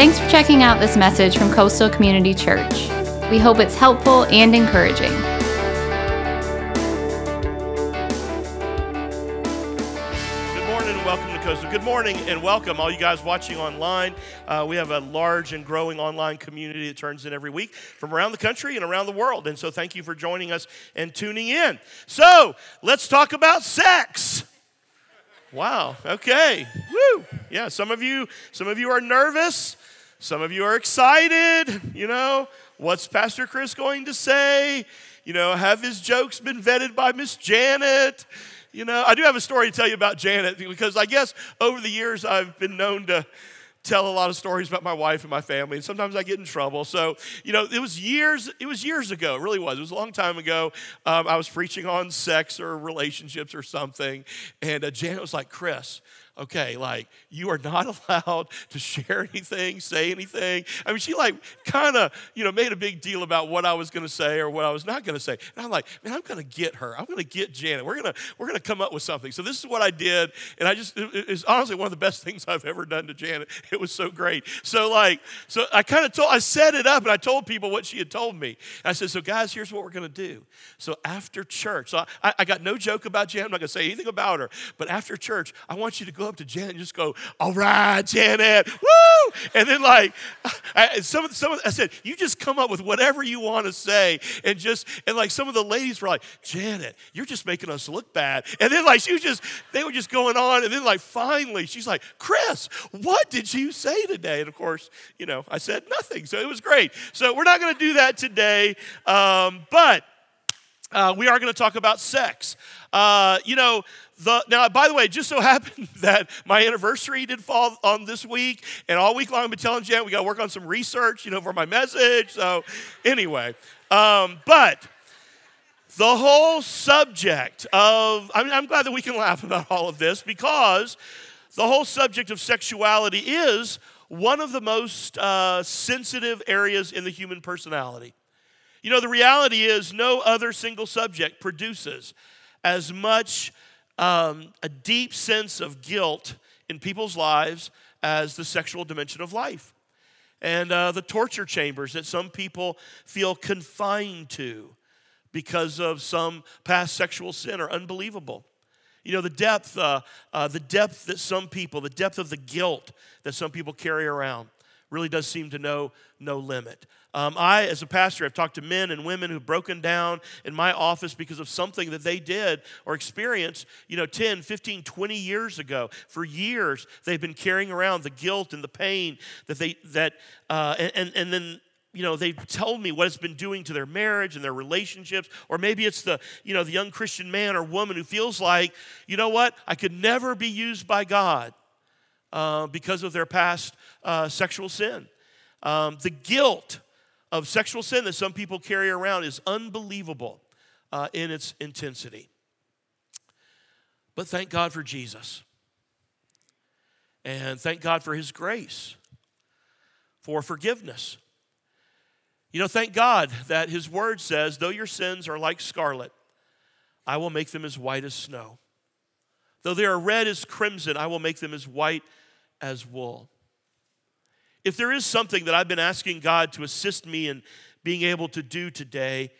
Thanks for checking out this message from Coastal Community Church. We hope it's helpful and encouraging. Good morning and welcome to Coastal. Good morning and welcome, all you guys watching online. Uh, we have a large and growing online community that turns in every week from around the country and around the world. And so, thank you for joining us and tuning in. So, let's talk about sex. Wow. Okay. Woo. Yeah. Some of you, some of you are nervous. Some of you are excited. You know, what's Pastor Chris going to say? You know, have his jokes been vetted by Miss Janet? You know, I do have a story to tell you about Janet because I guess over the years I've been known to tell a lot of stories about my wife and my family and sometimes i get in trouble so you know it was years it was years ago it really was it was a long time ago um, i was preaching on sex or relationships or something and uh, janet was like chris okay, like you are not allowed to share anything, say anything. I mean, she like kind of, you know, made a big deal about what I was going to say or what I was not going to say. And I'm like, man, I'm going to get her. I'm going to get Janet. We're going to we're going to come up with something. So this is what I did, and I just it, it's honestly one of the best things I've ever done to Janet. It was so great. So like, so I kind of told I set it up and I told people what she had told me. And I said, so guys, here's what we're going to do. So after church, so I, I got no joke about Janet. I'm not going to say anything about her. But after church, I want you to go up to Janet and just go, all right, Janet, woo! And then like, I, some, some, I said, you just come up with whatever you want to say. And just, and like some of the ladies were like, Janet, you're just making us look bad. And then like, she was just, they were just going on. And then like, finally, she's like, Chris, what did you say today? And of course, you know, I said nothing. So it was great. So we're not going to do that today. Um, but uh, we are going to talk about sex. Uh, you know, the, now, by the way, just so happened that my anniversary did fall on this week, and all week long I've been telling Jen we got to work on some research, you know, for my message. So, anyway, um, but the whole subject of, I mean, I'm glad that we can laugh about all of this because the whole subject of sexuality is one of the most uh, sensitive areas in the human personality. You know, the reality is no other single subject produces as much um, a deep sense of guilt in people's lives as the sexual dimension of life. And uh, the torture chambers that some people feel confined to because of some past sexual sin are unbelievable. You know, the depth, uh, uh, the depth that some people, the depth of the guilt that some people carry around really does seem to know no limit. Um, I, as a pastor, have talked to men and women who've broken down in my office because of something that they did or experienced, you know, 10, 15, 20 years ago. For years, they've been carrying around the guilt and the pain that they, that, uh, and, and then, you know, they've told me what it's been doing to their marriage and their relationships. Or maybe it's the, you know, the young Christian man or woman who feels like, you know what, I could never be used by God uh, because of their past uh, sexual sin. Um, the guilt of sexual sin that some people carry around is unbelievable uh, in its intensity. But thank God for Jesus. And thank God for His grace, for forgiveness. You know, thank God that His Word says, though your sins are like scarlet, I will make them as white as snow. Though they are red as crimson, I will make them as white as wool. If there is something that I've been asking God to assist me in being able to do today,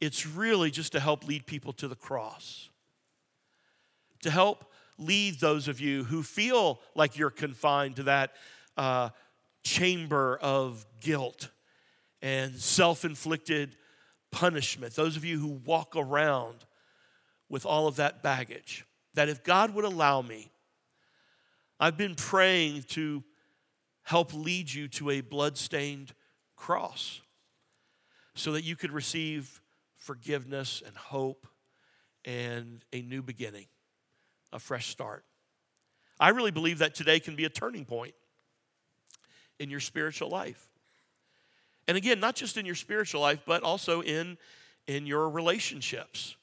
it's really just to help lead people to the cross. To help lead those of you who feel like you're confined to that uh, chamber of guilt and self inflicted punishment. Those of you who walk around with all of that baggage. That if God would allow me, I've been praying to help lead you to a bloodstained cross so that you could receive forgiveness and hope and a new beginning, a fresh start. I really believe that today can be a turning point in your spiritual life. And again, not just in your spiritual life, but also in, in your relationships.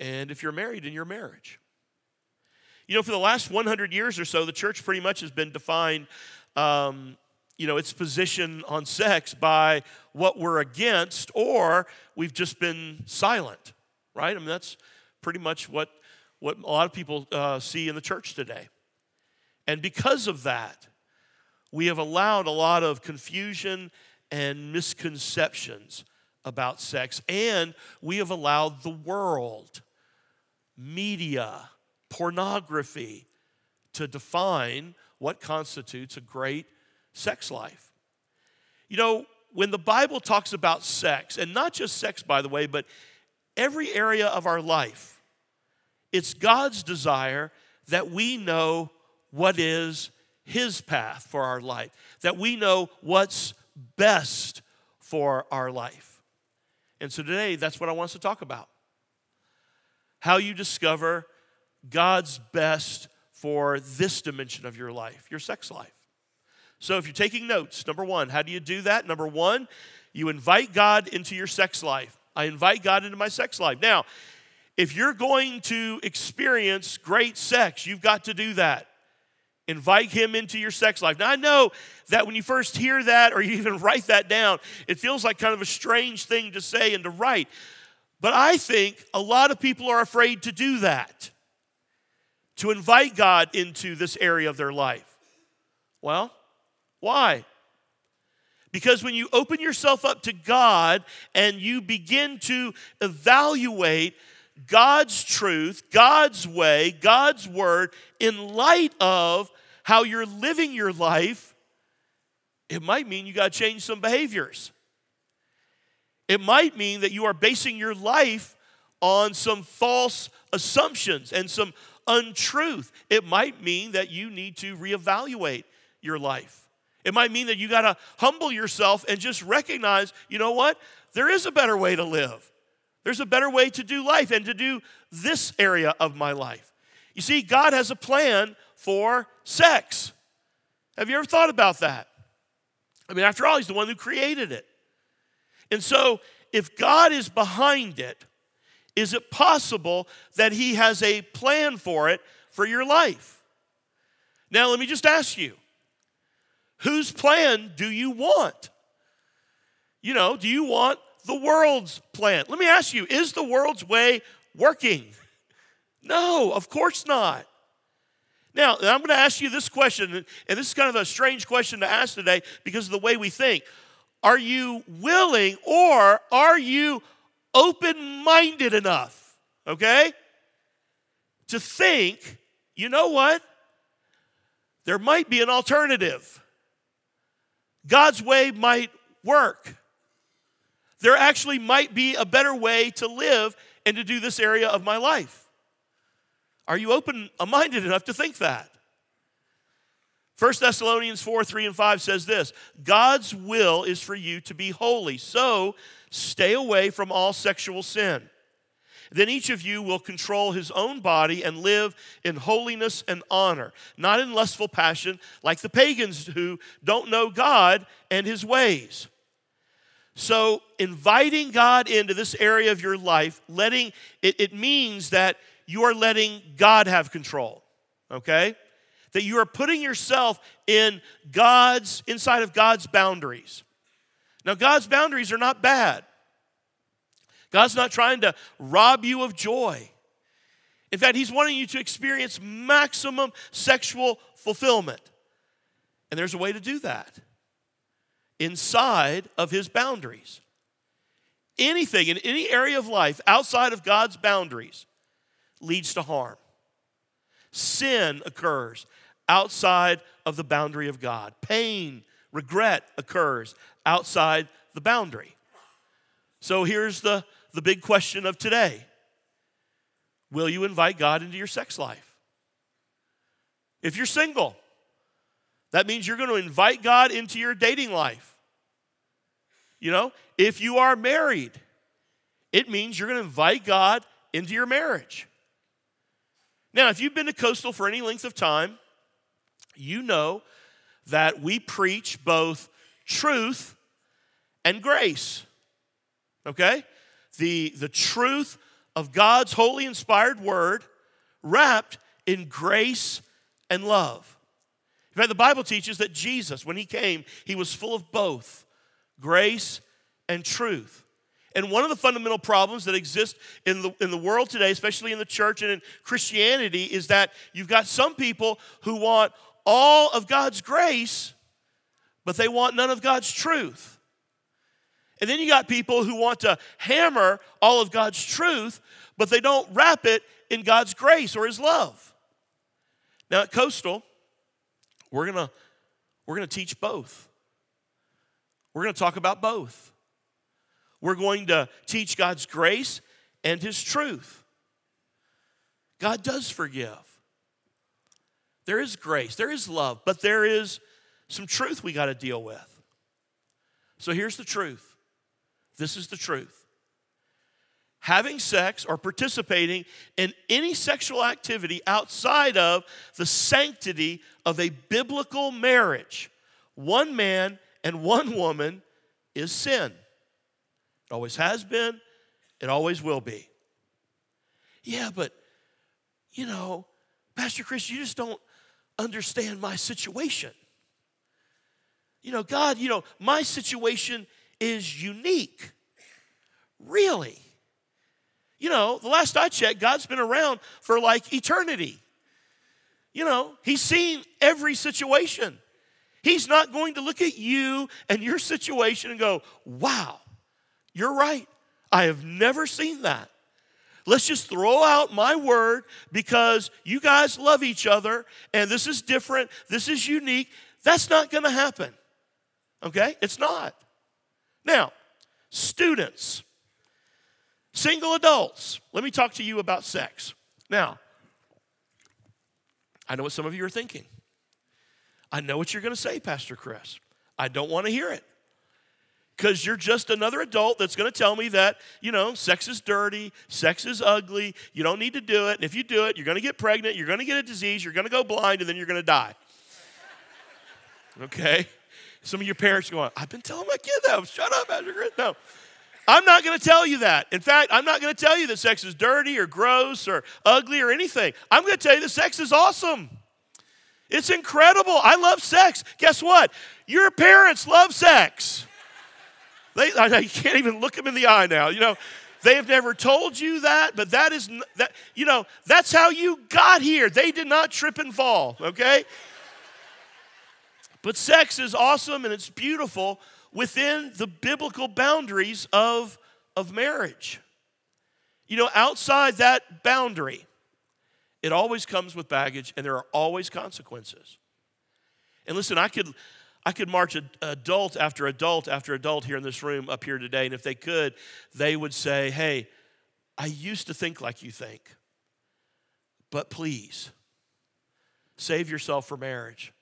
And if you're married, in your marriage. You know, for the last 100 years or so, the church pretty much has been defined um, you know, its position on sex by what we're against, or we've just been silent, right? I mean, that's pretty much what, what a lot of people uh, see in the church today. And because of that, we have allowed a lot of confusion and misconceptions about sex, and we have allowed the world, media, pornography to define what constitutes a great sex life. You know, when the Bible talks about sex, and not just sex, by the way, but every area of our life, it's God's desire that we know what is His path for our life, that we know what's best for our life. And so today, that's what I want us to talk about how you discover God's best for this dimension of your life, your sex life. So if you're taking notes, number one, how do you do that? Number one, you invite God into your sex life. I invite God into my sex life. Now, if you're going to experience great sex, you've got to do that. Invite him into your sex life. Now, I know that when you first hear that or you even write that down, it feels like kind of a strange thing to say and to write. But I think a lot of people are afraid to do that, to invite God into this area of their life. Well, why? Because when you open yourself up to God and you begin to evaluate God's truth, God's way, God's word in light of how you're living your life, it might mean you got to change some behaviors. It might mean that you are basing your life on some false assumptions and some untruth. It might mean that you need to reevaluate your life. It might mean that you got to humble yourself and just recognize, you know what? There is a better way to live. There's a better way to do life and to do this area of my life. You see, God has a plan for sex. Have you ever thought about that? I mean, after all, He's the one who created it. And so, if God is behind it, is it possible that He has a plan for it for your life? Now, let me just ask you whose plan do you want? You know, do you want the world's plan? Let me ask you is the world's way working? No, of course not. Now, I'm going to ask you this question, and this is kind of a strange question to ask today because of the way we think. Are you willing or are you open minded enough, okay, to think, you know what? There might be an alternative. God's way might work. There actually might be a better way to live and to do this area of my life. Are you open minded enough to think that? 1 Thessalonians 4 3 and 5 says this God's will is for you to be holy, so stay away from all sexual sin. Then each of you will control his own body and live in holiness and honor, not in lustful passion like the pagans who don't know God and his ways. So, inviting God into this area of your life, letting it, it means that you are letting God have control, okay? that you are putting yourself in God's, inside of God's boundaries. Now, God's boundaries are not bad. God's not trying to rob you of joy. In fact, He's wanting you to experience maximum sexual fulfillment. And there's a way to do that inside of His boundaries. Anything in any area of life outside of God's boundaries leads to harm. Sin occurs outside of the boundary of God. Pain, regret occurs outside the boundary. So here's the, the big question of today Will you invite God into your sex life? If you're single, that means you're going to invite God into your dating life. You know, if you are married, it means you're going to invite God into your marriage. Now, if you've been to Coastal for any length of time, you know that we preach both truth and grace. Okay? The, the truth of God's holy inspired word wrapped in grace and love. In fact, the Bible teaches that Jesus, when he came, he was full of both grace and truth. And one of the fundamental problems that exist in the, in the world today, especially in the church and in Christianity, is that you've got some people who want all of God's grace, but they want none of God's truth. And then you got people who want to hammer all of God's truth, but they don't wrap it in God's grace or His love. Now at Coastal, we're gonna we're gonna teach both. We're gonna talk about both. We're going to teach God's grace and His truth. God does forgive. There is grace, there is love, but there is some truth we got to deal with. So here's the truth this is the truth. Having sex or participating in any sexual activity outside of the sanctity of a biblical marriage, one man and one woman, is sin. It always has been, it always will be. Yeah, but, you know, Pastor Chris, you just don't understand my situation. You know, God, you know, my situation is unique. Really? You know, the last I checked, God's been around for like eternity. You know, He's seen every situation. He's not going to look at you and your situation and go, wow, you're right. I have never seen that. Let's just throw out my word because you guys love each other and this is different, this is unique. That's not going to happen. Okay? It's not. Now, students, single adults, let me talk to you about sex. Now, I know what some of you are thinking. I know what you're going to say, Pastor Chris. I don't want to hear it. Because you're just another adult that's going to tell me that, you know, sex is dirty, sex is ugly, you don't need to do it. And if you do it, you're going to get pregnant, you're going to get a disease, you're going to go blind, and then you're going to die. Okay? Some of your parents are going, I've been telling my kid that. Shut up, Pastor Chris. No. I'm not going to tell you that. In fact, I'm not going to tell you that sex is dirty or gross or ugly or anything. I'm going to tell you that sex is awesome. It's incredible. I love sex. Guess what? Your parents love sex. They, I, can't even look them in the eye now. You know, they have never told you that, but that is that. You know, that's how you got here. They did not trip and fall. Okay. But sex is awesome and it's beautiful within the biblical boundaries of, of marriage. You know, outside that boundary, it always comes with baggage and there are always consequences. And listen, I could I could march adult after adult after adult here in this room up here today, and if they could, they would say, Hey, I used to think like you think, but please save yourself for marriage.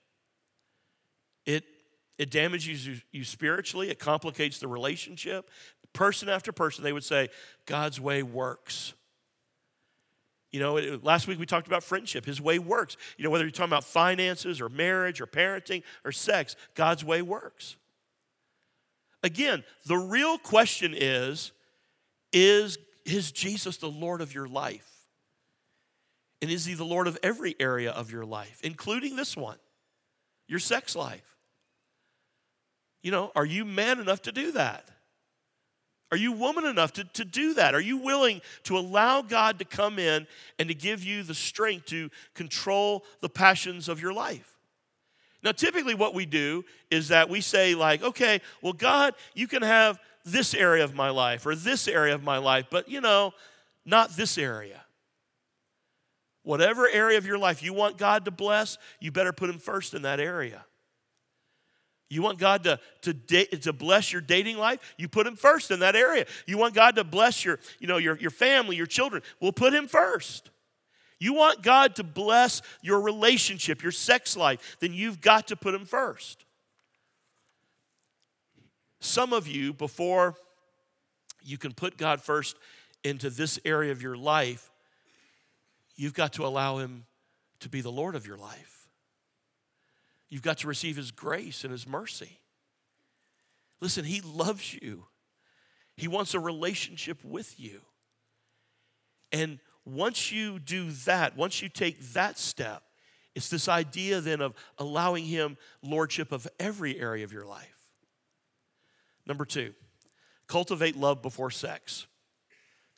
It, damages you, spiritually, it complicates the relationship. Person after person, they would say, God's way works. You know, last week we talked about friendship. His way works. You know, whether you're talking about finances or marriage or parenting or sex, God's way works. Again, the real question is is, is Jesus the Lord of your life? And is he the Lord of every area of your life, including this one, your sex life? You know, are you man enough to do that? Are you woman enough to, to do that? Are you willing to allow God to come in and to give you the strength to control the passions of your life? Now, typically, what we do is that we say, like, okay, well, God, you can have this area of my life or this area of my life, but, you know, not this area. Whatever area of your life you want God to bless, you better put Him first in that area. You want God to, to, to bless your dating life? You put him first in that area. You want God to bless your, you know, your, your family, your children? We'll put him first. You want God to bless your relationship, your sex life, then you've got to put him first. Some of you, before you can put God first into this area of your life, you've got to allow him to be the Lord of your life. You've got to receive His grace and His mercy. Listen, He loves you, He wants a relationship with you. And once you do that, once you take that step, it's this idea then of allowing Him lordship of every area of your life. Number two, cultivate love before sex.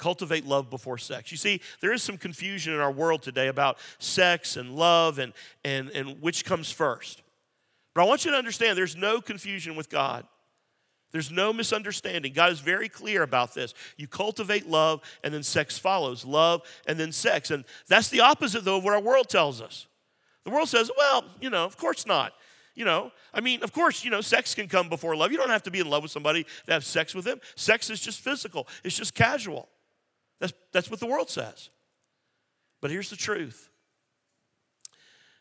Cultivate love before sex. You see, there is some confusion in our world today about sex and love and, and, and which comes first. But I want you to understand there's no confusion with God. There's no misunderstanding. God is very clear about this. You cultivate love, and then sex follows. Love, and then sex. And that's the opposite, though, of what our world tells us. The world says, well, you know, of course not. You know, I mean, of course, you know, sex can come before love. You don't have to be in love with somebody to have sex with them. Sex is just physical, it's just casual. That's, that's what the world says. But here's the truth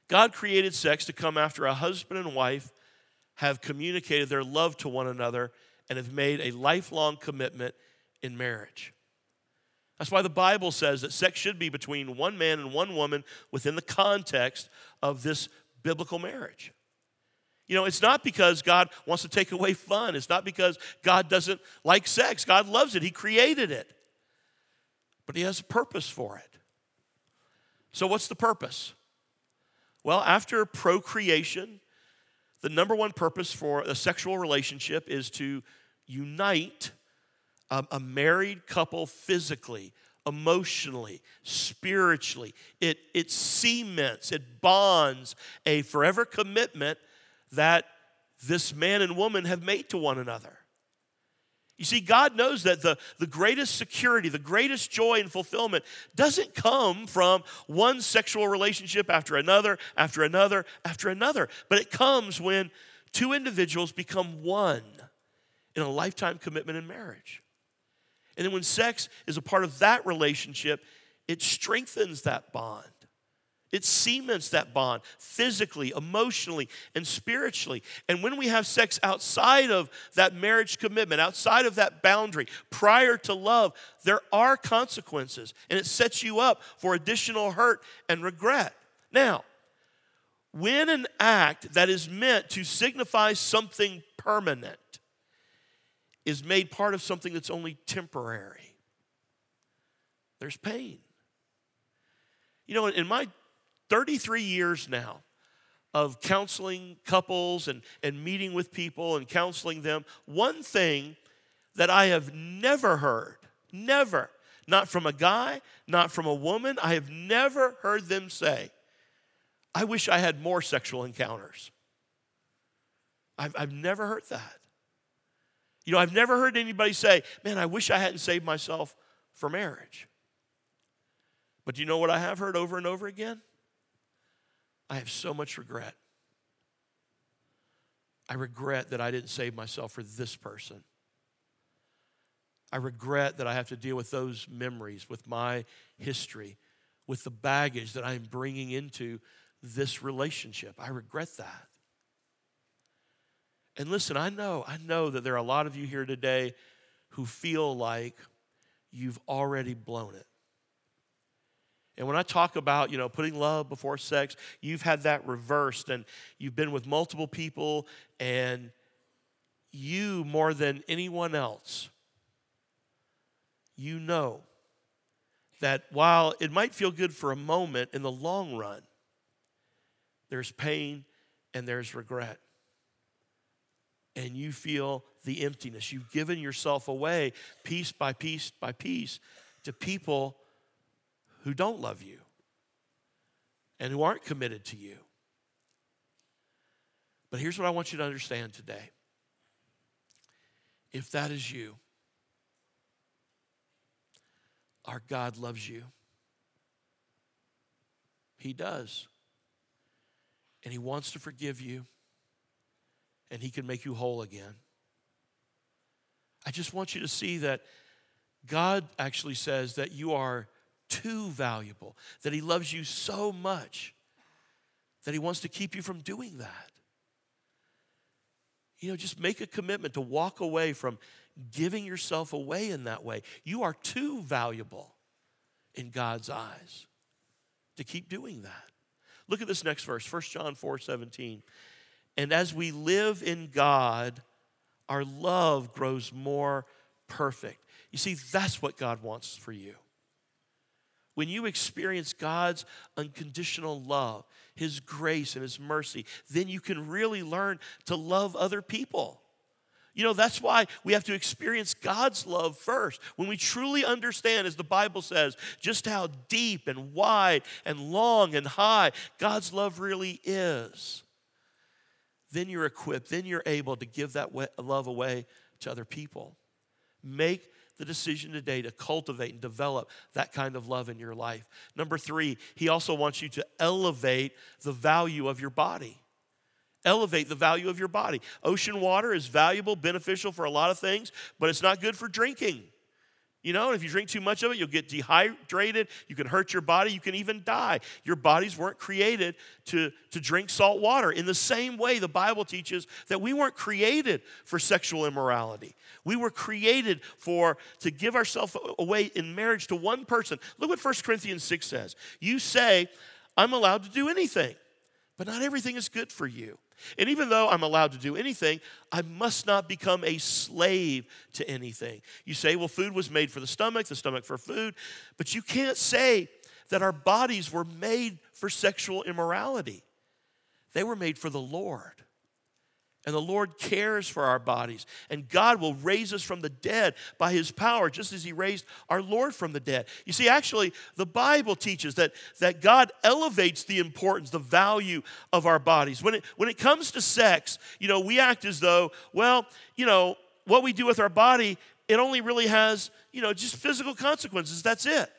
God created sex to come after a husband and wife have communicated their love to one another and have made a lifelong commitment in marriage. That's why the Bible says that sex should be between one man and one woman within the context of this biblical marriage. You know, it's not because God wants to take away fun. It's not because God doesn't like sex. God loves it, He created it. But He has a purpose for it. So, what's the purpose? Well, after procreation, the number one purpose for a sexual relationship is to unite a, a married couple physically, emotionally, spiritually. It, it cements, it bonds a forever commitment that this man and woman have made to one another. You see, God knows that the, the greatest security, the greatest joy and fulfillment doesn't come from one sexual relationship after another, after another, after another, but it comes when two individuals become one in a lifetime commitment in marriage. And then when sex is a part of that relationship, it strengthens that bond. It cements that bond physically, emotionally, and spiritually. And when we have sex outside of that marriage commitment, outside of that boundary, prior to love, there are consequences, and it sets you up for additional hurt and regret. Now, when an act that is meant to signify something permanent is made part of something that's only temporary, there's pain. You know, in my 33 years now of counseling couples and, and meeting with people and counseling them, one thing that I have never heard, never, not from a guy, not from a woman, I have never heard them say, I wish I had more sexual encounters. I've, I've never heard that. You know, I've never heard anybody say, Man, I wish I hadn't saved myself for marriage. But do you know what I have heard over and over again? I have so much regret. I regret that I didn't save myself for this person. I regret that I have to deal with those memories, with my history, with the baggage that I'm bringing into this relationship. I regret that. And listen, I know, I know that there are a lot of you here today who feel like you've already blown it. And when I talk about, you know, putting love before sex, you've had that reversed and you've been with multiple people and you more than anyone else you know that while it might feel good for a moment in the long run there's pain and there's regret. And you feel the emptiness. You've given yourself away piece by piece by piece to people who don't love you and who aren't committed to you. But here's what I want you to understand today. If that is you, our God loves you. He does. And He wants to forgive you, and He can make you whole again. I just want you to see that God actually says that you are too valuable, that He loves you so much that He wants to keep you from doing that. You know, just make a commitment to walk away from giving yourself away in that way. You are too valuable in God's eyes to keep doing that. Look at this next verse, 1 John 4 17. And as we live in God, our love grows more perfect. You see, that's what God wants for you when you experience God's unconditional love, His grace, and His mercy, then you can really learn to love other people. You know, that's why we have to experience God's love first. When we truly understand, as the Bible says, just how deep and wide and long and high God's love really is, then you're equipped, then you're able to give that love away to other people. Make the decision today to cultivate and develop that kind of love in your life. Number three, he also wants you to elevate the value of your body. Elevate the value of your body. Ocean water is valuable, beneficial for a lot of things, but it's not good for drinking. You know, if you drink too much of it, you'll get dehydrated. You can hurt your body. You can even die. Your bodies weren't created to, to drink salt water. In the same way, the Bible teaches that we weren't created for sexual immorality. We were created for to give ourselves away in marriage to one person. Look what 1 Corinthians 6 says. You say, I'm allowed to do anything, but not everything is good for you. And even though I'm allowed to do anything, I must not become a slave to anything. You say, well, food was made for the stomach, the stomach for food, but you can't say that our bodies were made for sexual immorality. They were made for the Lord. And the Lord cares for our bodies. And God will raise us from the dead by his power, just as he raised our Lord from the dead. You see, actually, the Bible teaches that, that God elevates the importance, the value of our bodies. When it, when it comes to sex, you know, we act as though, well, you know, what we do with our body, it only really has, you know, just physical consequences. That's it.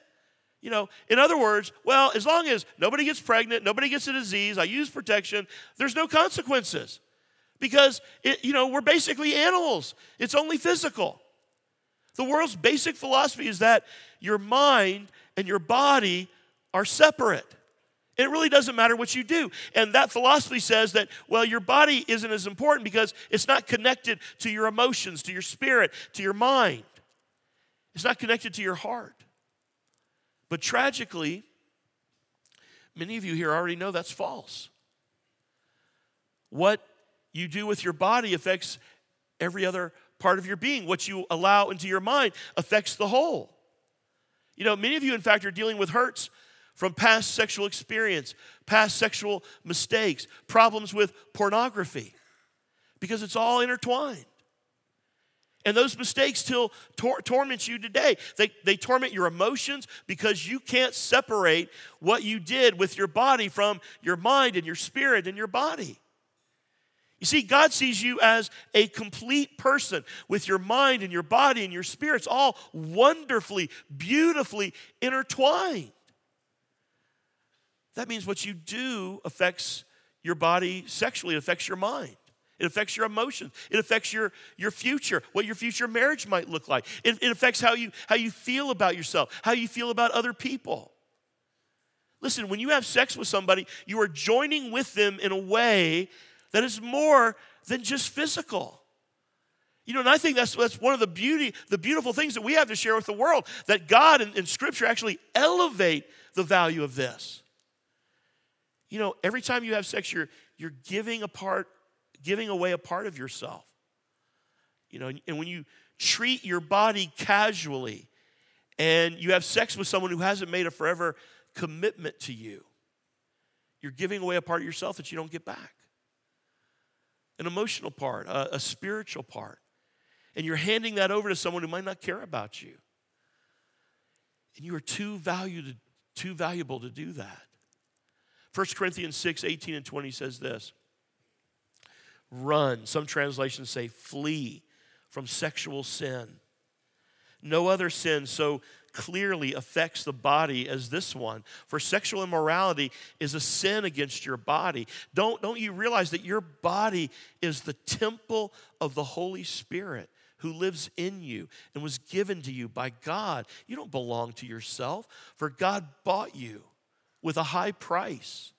You know, in other words, well, as long as nobody gets pregnant, nobody gets a disease, I use protection, there's no consequences because it, you know we're basically animals. It's only physical. The world's basic philosophy is that your mind and your body are separate. It really doesn't matter what you do. And that philosophy says that well your body isn't as important because it's not connected to your emotions to your spirit to your mind. It's not connected to your heart. But tragically many of you here already know that's false. What you do with your body affects every other part of your being. What you allow into your mind affects the whole. You know, many of you, in fact, are dealing with hurts from past sexual experience, past sexual mistakes, problems with pornography, because it's all intertwined. And those mistakes still tor- torment you today. They, they torment your emotions because you can't separate what you did with your body from your mind and your spirit and your body. You see, God sees you as a complete person with your mind and your body and your spirits all wonderfully, beautifully intertwined. That means what you do affects your body sexually, it affects your mind. It affects your emotions. It affects your, your future, what your future marriage might look like. It, it affects how you, how you feel about yourself, how you feel about other people. Listen, when you have sex with somebody, you are joining with them in a way that is more than just physical. You know, and I think that's, that's one of the beauty, the beautiful things that we have to share with the world, that God and, and Scripture actually elevate the value of this. You know, every time you have sex, you're, you're giving a part, giving away a part of yourself. You know, and when you treat your body casually and you have sex with someone who hasn't made a forever commitment to you, you're giving away a part of yourself that you don't get back an emotional part, a, a spiritual part. And you're handing that over to someone who might not care about you. And you are too valued, too valuable to do that. 1 Corinthians 6, 18 and 20 says this Run. Some translations say flee from sexual sin. No other sin so clearly affects the body as this one. For sexual immorality is a sin against your body. Don't, don't you realize that your body is the temple of the Holy Spirit? Who lives in you and was given to you by God. You don't belong to yourself, for God bought you with a high price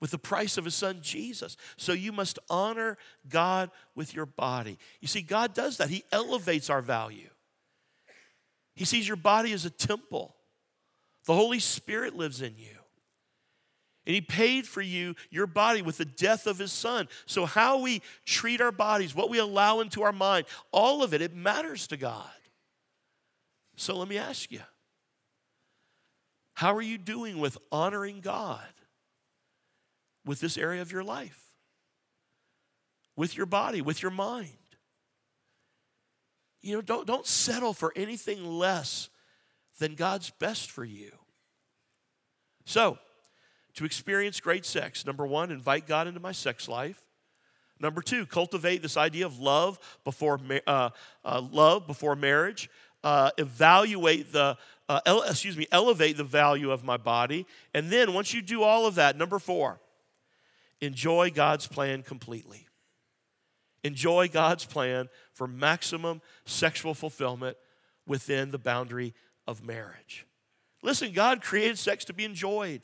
with the price of his son Jesus. So you must honor God with your body. You see, God does that, he elevates our value. He sees your body as a temple. The Holy Spirit lives in you. And He paid for you, your body, with the death of His Son. So, how we treat our bodies, what we allow into our mind, all of it, it matters to God. So, let me ask you how are you doing with honoring God with this area of your life? With your body, with your mind? You know, don't, don't settle for anything less than God's best for you. So, to experience great sex, number one, invite God into my sex life. Number two, cultivate this idea of love before uh, uh, love before marriage. Uh, evaluate the uh, ele- excuse me, elevate the value of my body, and then once you do all of that, number four, enjoy God's plan completely. Enjoy God's plan for maximum sexual fulfillment within the boundary of marriage. Listen, God created sex to be enjoyed.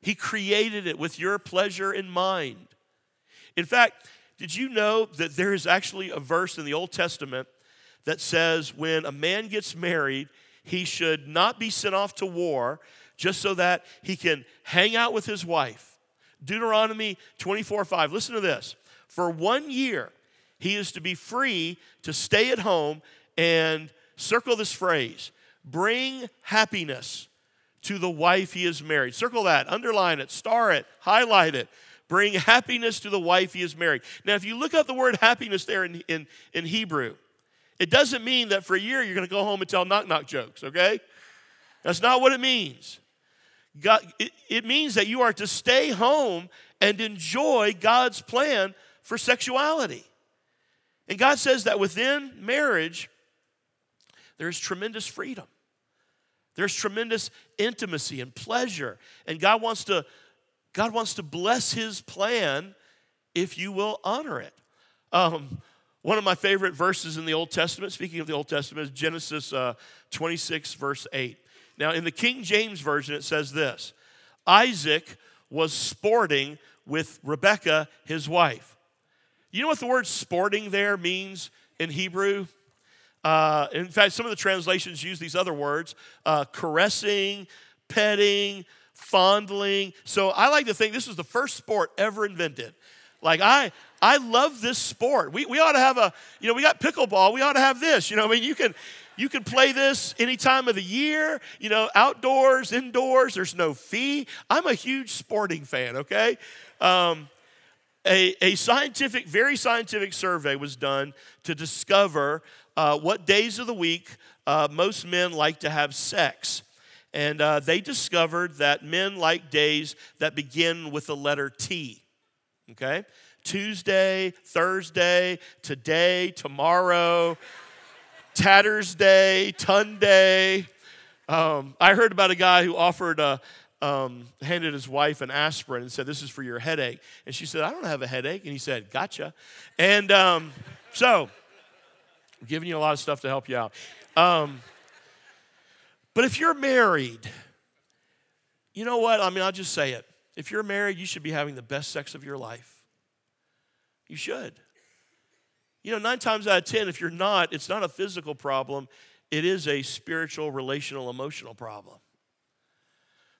He created it with your pleasure in mind. In fact, did you know that there is actually a verse in the Old Testament that says when a man gets married, he should not be sent off to war just so that he can hang out with his wife? Deuteronomy 24 5. Listen to this. For one year, he is to be free to stay at home and circle this phrase bring happiness to the wife he is married. Circle that, underline it, star it, highlight it. Bring happiness to the wife he is married. Now, if you look up the word happiness there in, in, in Hebrew, it doesn't mean that for a year you're going to go home and tell knock knock jokes, okay? That's not what it means. God, it, it means that you are to stay home and enjoy God's plan for sexuality. And God says that within marriage, there's tremendous freedom. There's tremendous intimacy and pleasure. And God wants to, God wants to bless his plan if you will honor it. Um, one of my favorite verses in the Old Testament, speaking of the Old Testament, is Genesis uh, 26, verse 8. Now, in the King James Version, it says this Isaac was sporting with Rebekah, his wife. You know what the word sporting there means in Hebrew? Uh, in fact, some of the translations use these other words uh, caressing, petting, fondling. So I like to think this was the first sport ever invented. Like, I, I love this sport. We, we ought to have a, you know, we got pickleball. We ought to have this. You know, I mean, you can, you can play this any time of the year, you know, outdoors, indoors. There's no fee. I'm a huge sporting fan, okay? Um, a, a scientific, very scientific survey was done to discover uh, what days of the week uh, most men like to have sex. And uh, they discovered that men like days that begin with the letter T. Okay? Tuesday, Thursday, today, tomorrow, Tatters Day, Ton Day. Um, I heard about a guy who offered a, um, handed his wife an aspirin and said, This is for your headache. And she said, I don't have a headache. And he said, Gotcha. And um, so, I'm giving you a lot of stuff to help you out. Um, but if you're married, you know what? I mean, I'll just say it. If you're married, you should be having the best sex of your life. You should. You know, nine times out of ten, if you're not, it's not a physical problem, it is a spiritual, relational, emotional problem.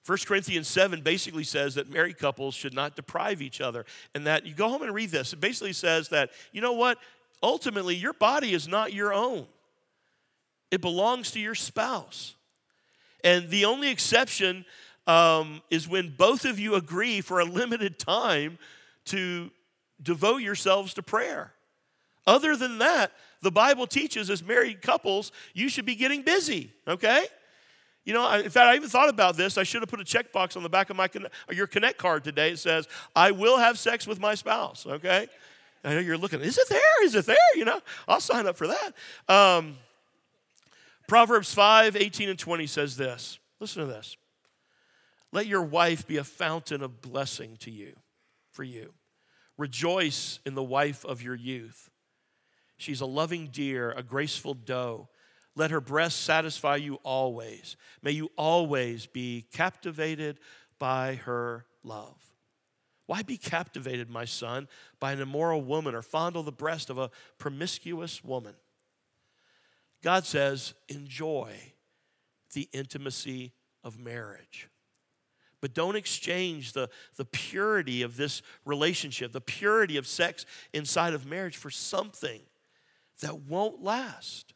1 Corinthians 7 basically says that married couples should not deprive each other. And that you go home and read this. It basically says that, you know what? Ultimately, your body is not your own, it belongs to your spouse. And the only exception um, is when both of you agree for a limited time to devote yourselves to prayer. Other than that, the Bible teaches as married couples, you should be getting busy, okay? You know, in fact, I even thought about this. I should have put a checkbox on the back of my your Connect card today. It says, "I will have sex with my spouse." Okay, I know you're looking. Is it there? Is it there? You know, I'll sign up for that. Um, Proverbs 5, 18 and 20 says this. Listen to this. Let your wife be a fountain of blessing to you, for you. Rejoice in the wife of your youth. She's a loving deer, a graceful doe. Let her breast satisfy you always. May you always be captivated by her love. Why be captivated, my son, by an immoral woman or fondle the breast of a promiscuous woman? God says, enjoy the intimacy of marriage. But don't exchange the, the purity of this relationship, the purity of sex inside of marriage for something that won't last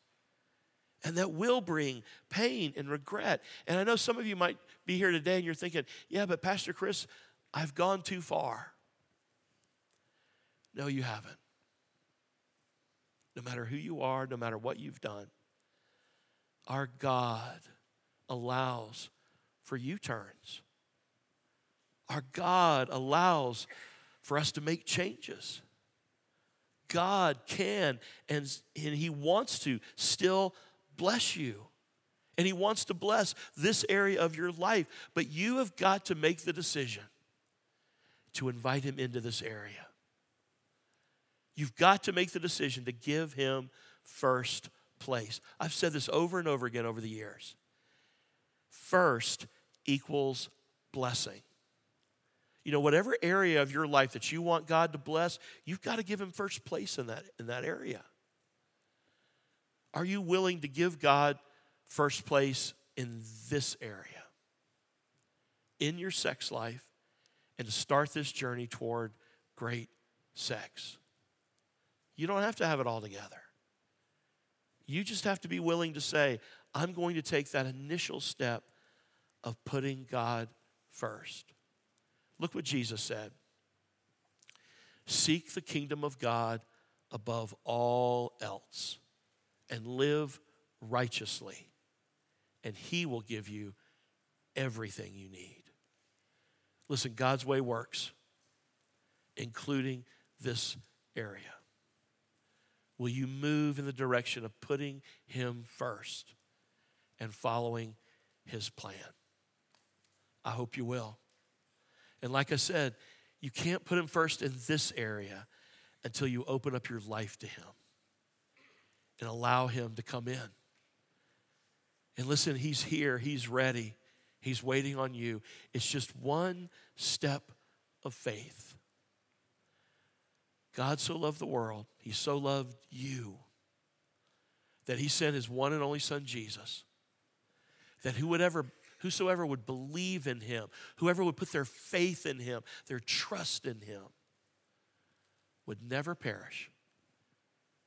and that will bring pain and regret. And I know some of you might be here today and you're thinking, yeah, but Pastor Chris, I've gone too far. No, you haven't. No matter who you are, no matter what you've done, our God allows for U turns. Our God allows for us to make changes. God can and, and He wants to still bless you. And He wants to bless this area of your life. But you have got to make the decision to invite Him into this area. You've got to make the decision to give Him first place. I've said this over and over again over the years. First equals blessing. You know, whatever area of your life that you want God to bless, you've got to give Him first place in that, in that area. Are you willing to give God first place in this area? In your sex life, and to start this journey toward great sex. You don't have to have it all together. You just have to be willing to say, I'm going to take that initial step of putting God first. Look what Jesus said Seek the kingdom of God above all else and live righteously, and He will give you everything you need. Listen, God's way works, including this area. Will you move in the direction of putting Him first and following His plan? I hope you will. And like I said, you can't put Him first in this area until you open up your life to Him and allow Him to come in. And listen, He's here, He's ready, He's waiting on you. It's just one step of faith. God so loved the world, He so loved you that He sent His one and only Son, Jesus, that whoever, whosoever would believe in Him, whoever would put their faith in Him, their trust in Him, would never perish,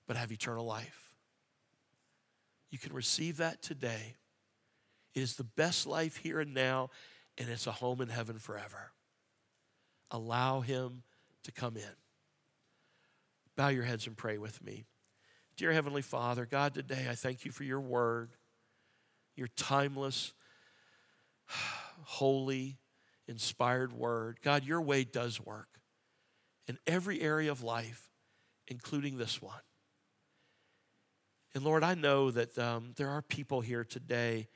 but have eternal life. You can receive that today. It is the best life here and now, and it's a home in heaven forever. Allow Him to come in. Bow your heads and pray with me. Dear Heavenly Father, God, today I thank you for your word, your timeless, holy, inspired word. God, your way does work in every area of life, including this one. And Lord, I know that um, there are people here today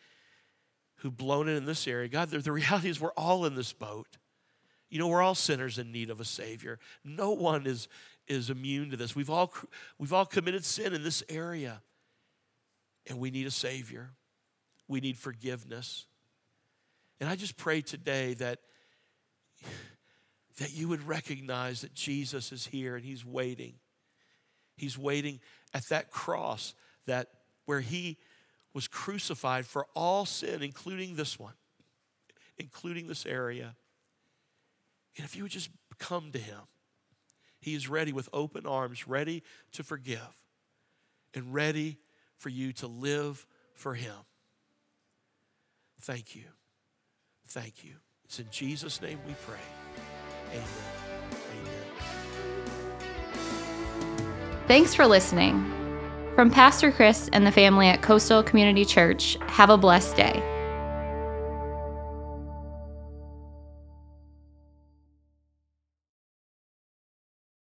who've blown it in this area. God, the, the reality is we're all in this boat. You know, we're all sinners in need of a Savior. No one is, is immune to this. We've all, we've all committed sin in this area, and we need a Savior. We need forgiveness. And I just pray today that, that you would recognize that Jesus is here and He's waiting. He's waiting at that cross that where he was crucified for all sin, including this one, including this area. And if you would just come to him, he is ready with open arms, ready to forgive, and ready for you to live for him. Thank you. Thank you. It's in Jesus' name we pray. Amen. Thanks for listening. From Pastor Chris and the family at Coastal Community Church, have a blessed day.